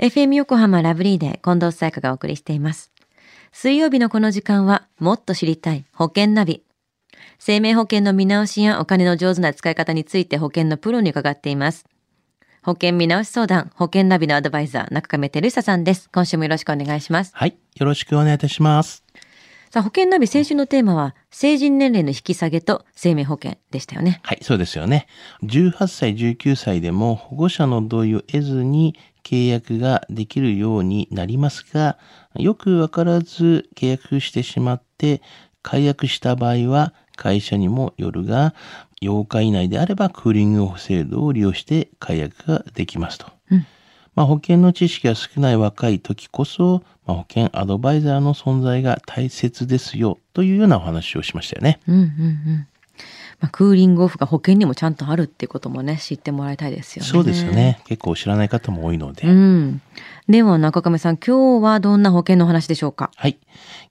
FM 横浜ラブリーで近藤沙耶香がお送りしています。水曜日のこの時間は、もっと知りたい保険ナビ。生命保険の見直しやお金の上手な使い方について保険のプロに伺っています。保険見直し相談、保険ナビのアドバイザー、中亀照久さんです。今週もよろしくお願いします。はい。よろしくお願いいたします。さあ、保険ナビ先週のテーマは、成人年齢の引き下げと生命保険でしたよね。はい、そうですよね。18歳、19歳でも保護者の同意を得ずに契約ができるようになりますが、よくわからず契約してしまって、解約した場合は会社にもよるが、8日以内であればクーリングオフ制度を利用して解約ができますと。うんまあ、保険の知識が少ない若い時こそ、まあ、保険アドバイザーの存在が大切ですよというようなお話をしましたよね。うんうんうん。まあ、クーリングオフが保険にもちゃんとあるっていうこともね、知ってもらいたいですよね。そうですよ。ね。結構知らない方も多いので。うん。では中亀さん、今日はどんな保険の話でしょうか？はい。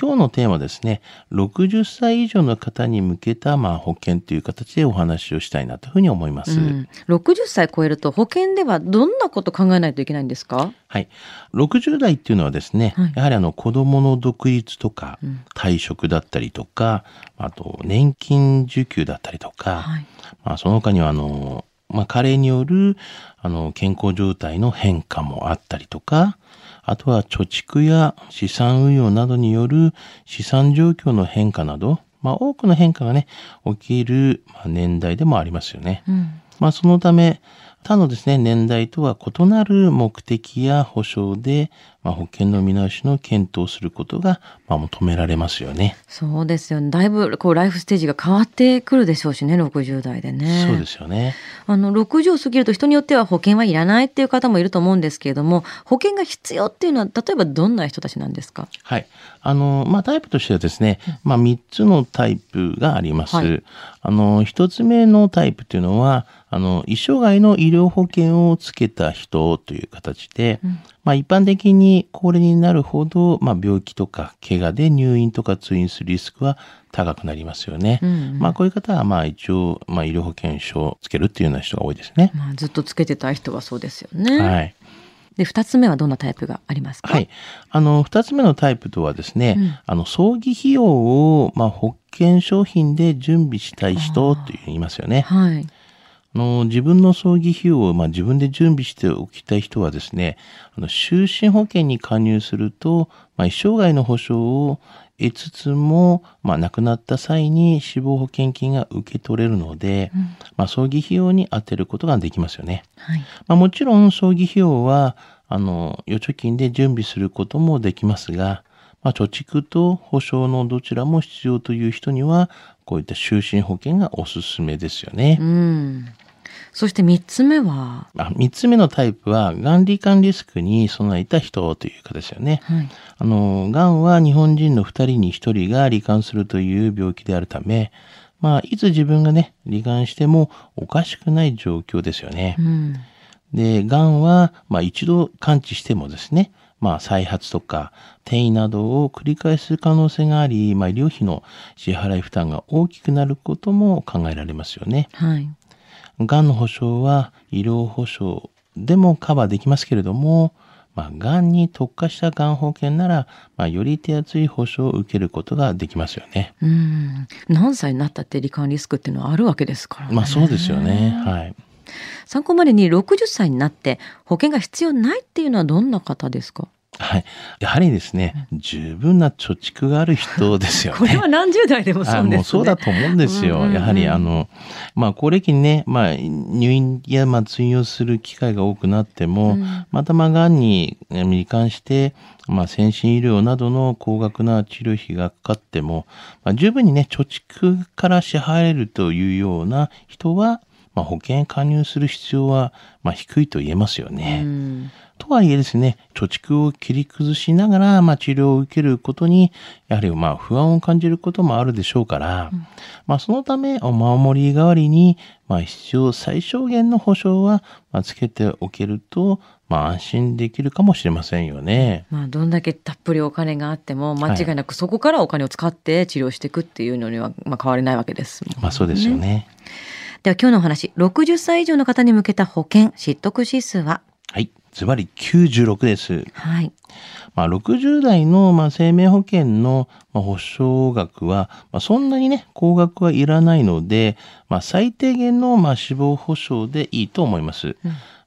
今日のテーマはですね、60歳以上の方に向けた、まあ、保険という形でお話をしたいなというふうに思います。うん、60歳超えると保険ではどんなこと考えないといけないんですか？はい。60代っていうのはですね、はいやはりあの子供の独立とかうん、退職だったりとか、あと年金受給だったりとか、はい。まあ、その他にはあの、まあ、加齢によるあの健康状態の変化もあったりとか、あとは貯蓄や資産運用などによる資産状況の変化など、まあ、多くの変化がね、起きるまあ年代でもありますよね。うん。まあ、そのため、他のですね、年代とは異なる目的や保障で、まあ、保険の見直しの検討をすることが、まあ、求められますよね。そうですよね。だいぶこうライフステージが変わってくるでしょうしね、60代でね。そうですよね。あの、60を過ぎると人によっては保険はいらないっていう方もいると思うんですけれども、保険が必要っていうのは、例えばどんな人たちなんですか？はい。あの、まあ、タイプとしてはですね、まあ、3つのタイプがあります。はいあの、1つ目のタイプというのは、あの、一生涯の医療保険をつけた人という形で、まあ、一般的に高齢になるほど、まあ、病気とか怪我で入院とか通院するリスクは高くなりますよね。うんうんまあ、こういう方は、まあ、一応、まあ、医療保険証をつけるっていうような人が多いですね。まあ、ずっとつけてた人はそうですよね。はい。で、二つ目はどんなタイプがありますか？はい。あの、二つ目のタイプとはですね、うんあの、葬儀費用を、まあ、保険商品で準備したい人と言いますよね。はい。あの、自分の葬儀費用を、まあ、自分で準備しておきたい人はですね、あの、就寝保険に加入すると、まあ、一生涯の保障を得つつも、まあ、亡くなった際に死亡保険金が受け取れるので、まあ、葬儀費用に充てることができますよね。はい。まあ、もちろん葬儀費用は、あの、預貯金で準備することもできますが、まあ、貯蓄と保証のどちらも必要という人には、こういった就寝保険がおすすめですよね。うん。そして三つ目は、あ三つ目のタイプは、がん罹患リスクに備えた人というかですよね。はい。あの、がんは日本人の2人に1人が罹患するという病気であるため、まあ、いつ自分がね、罹患してもおかしくない状況ですよね。うん。で、がんは、まあ一度完治してもですね、まあ再発とか転移などを繰り返す可能性があり、まあ医療費の支払い負担が大きくなることも考えられますよね。はい。がんの保障は医療保障でもカバーできますけれども、まあ、がんに特化したがん保険なら、まあ、より手厚い保障を受けることができますよね。うん。何歳になったって罹患リスクっていうのはあるわけですからね。まあそうですよね。はい。参考までに60歳になって保険が必要ないっていうのはどんな方ですか？はい。やはりですね、十分な貯蓄がある人ですよね。これは何十代でもそうですね。あもうそうだと思うんですよ。うんうんうんやはりあの、まあ、高齢期にね、まあ、入院や、まあ、通院をする機会が多くなっても、うんまた、まあ、がんにえ罹患して、まあ、先進医療などの高額な治療費がかかっても、まあ、十分にね、貯蓄から支払えるというような人は、まあ、保険加入する必要は、まあ、低いと言えますよね。うんとはいえですね、貯蓄を切り崩しながら、まあ、治療を受けることに、やはりまあ不安を感じることもあるでしょうから、まあ、そのため、お守り代わりに、まあ、必要最小限の保証は、まあ、つけておけると、まあ、安心できるかもしれませんよね。まあ、どんだけたっぷりお金があっても間違いなくそこからお金を使って治療していくっていうのには、まあ、変わりないわけですね、まあ、そうですよね。では今日のお話60歳以上の方に向けた保険知得指数は？はい。ズバリ96です。はい。まあ、60代の、まあ、生命保険の、まあ、保証額は、まあ、そんなにね、高額はいらないので、まあ、最低限の、まあ、死亡保障でいいと思います。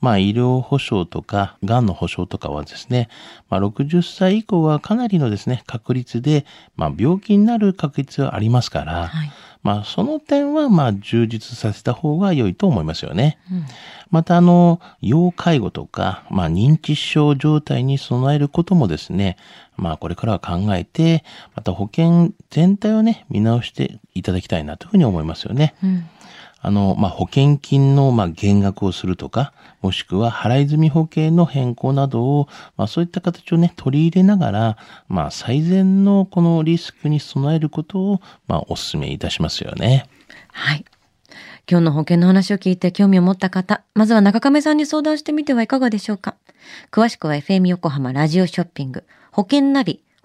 まあ、医療保障とか、がんの保障とかはですね、まあ、60歳以降はかなりのですね、確率で、まあ、病気になる確率はありますから、はい。まあ、その点は、まあ、充実させた方が良いと思いますよね。うんまた、あの、要介護とか、まあ、認知症状態に備えることもですね、まあ、これからは考えて、また保険全体をね、見直していただきたいなというふうに思いますよね。うん。あの、まあ、保険金の、まあ、減額をするとか、もしくは払い済み保険の変更などを、まあ、そういった形をね、取り入れながら、まあ、最善のこのリスクに備えることを、まあ、お勧めいたしますよね。はい。今日の保険の話を聞いて興味を持った方、まずは中亀さんに相談してみてはいかがでしょうか。詳しくは FM 横浜ラジオショッピング、保険ナビ、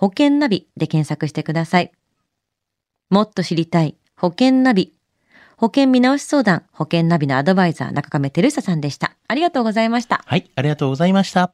保険ナビで検索してください。もっと知りたい保険ナビ。保険見直し相談、保険ナビのアドバイザー中亀照久さんでした。ありがとうございました。はい、ありがとうございました。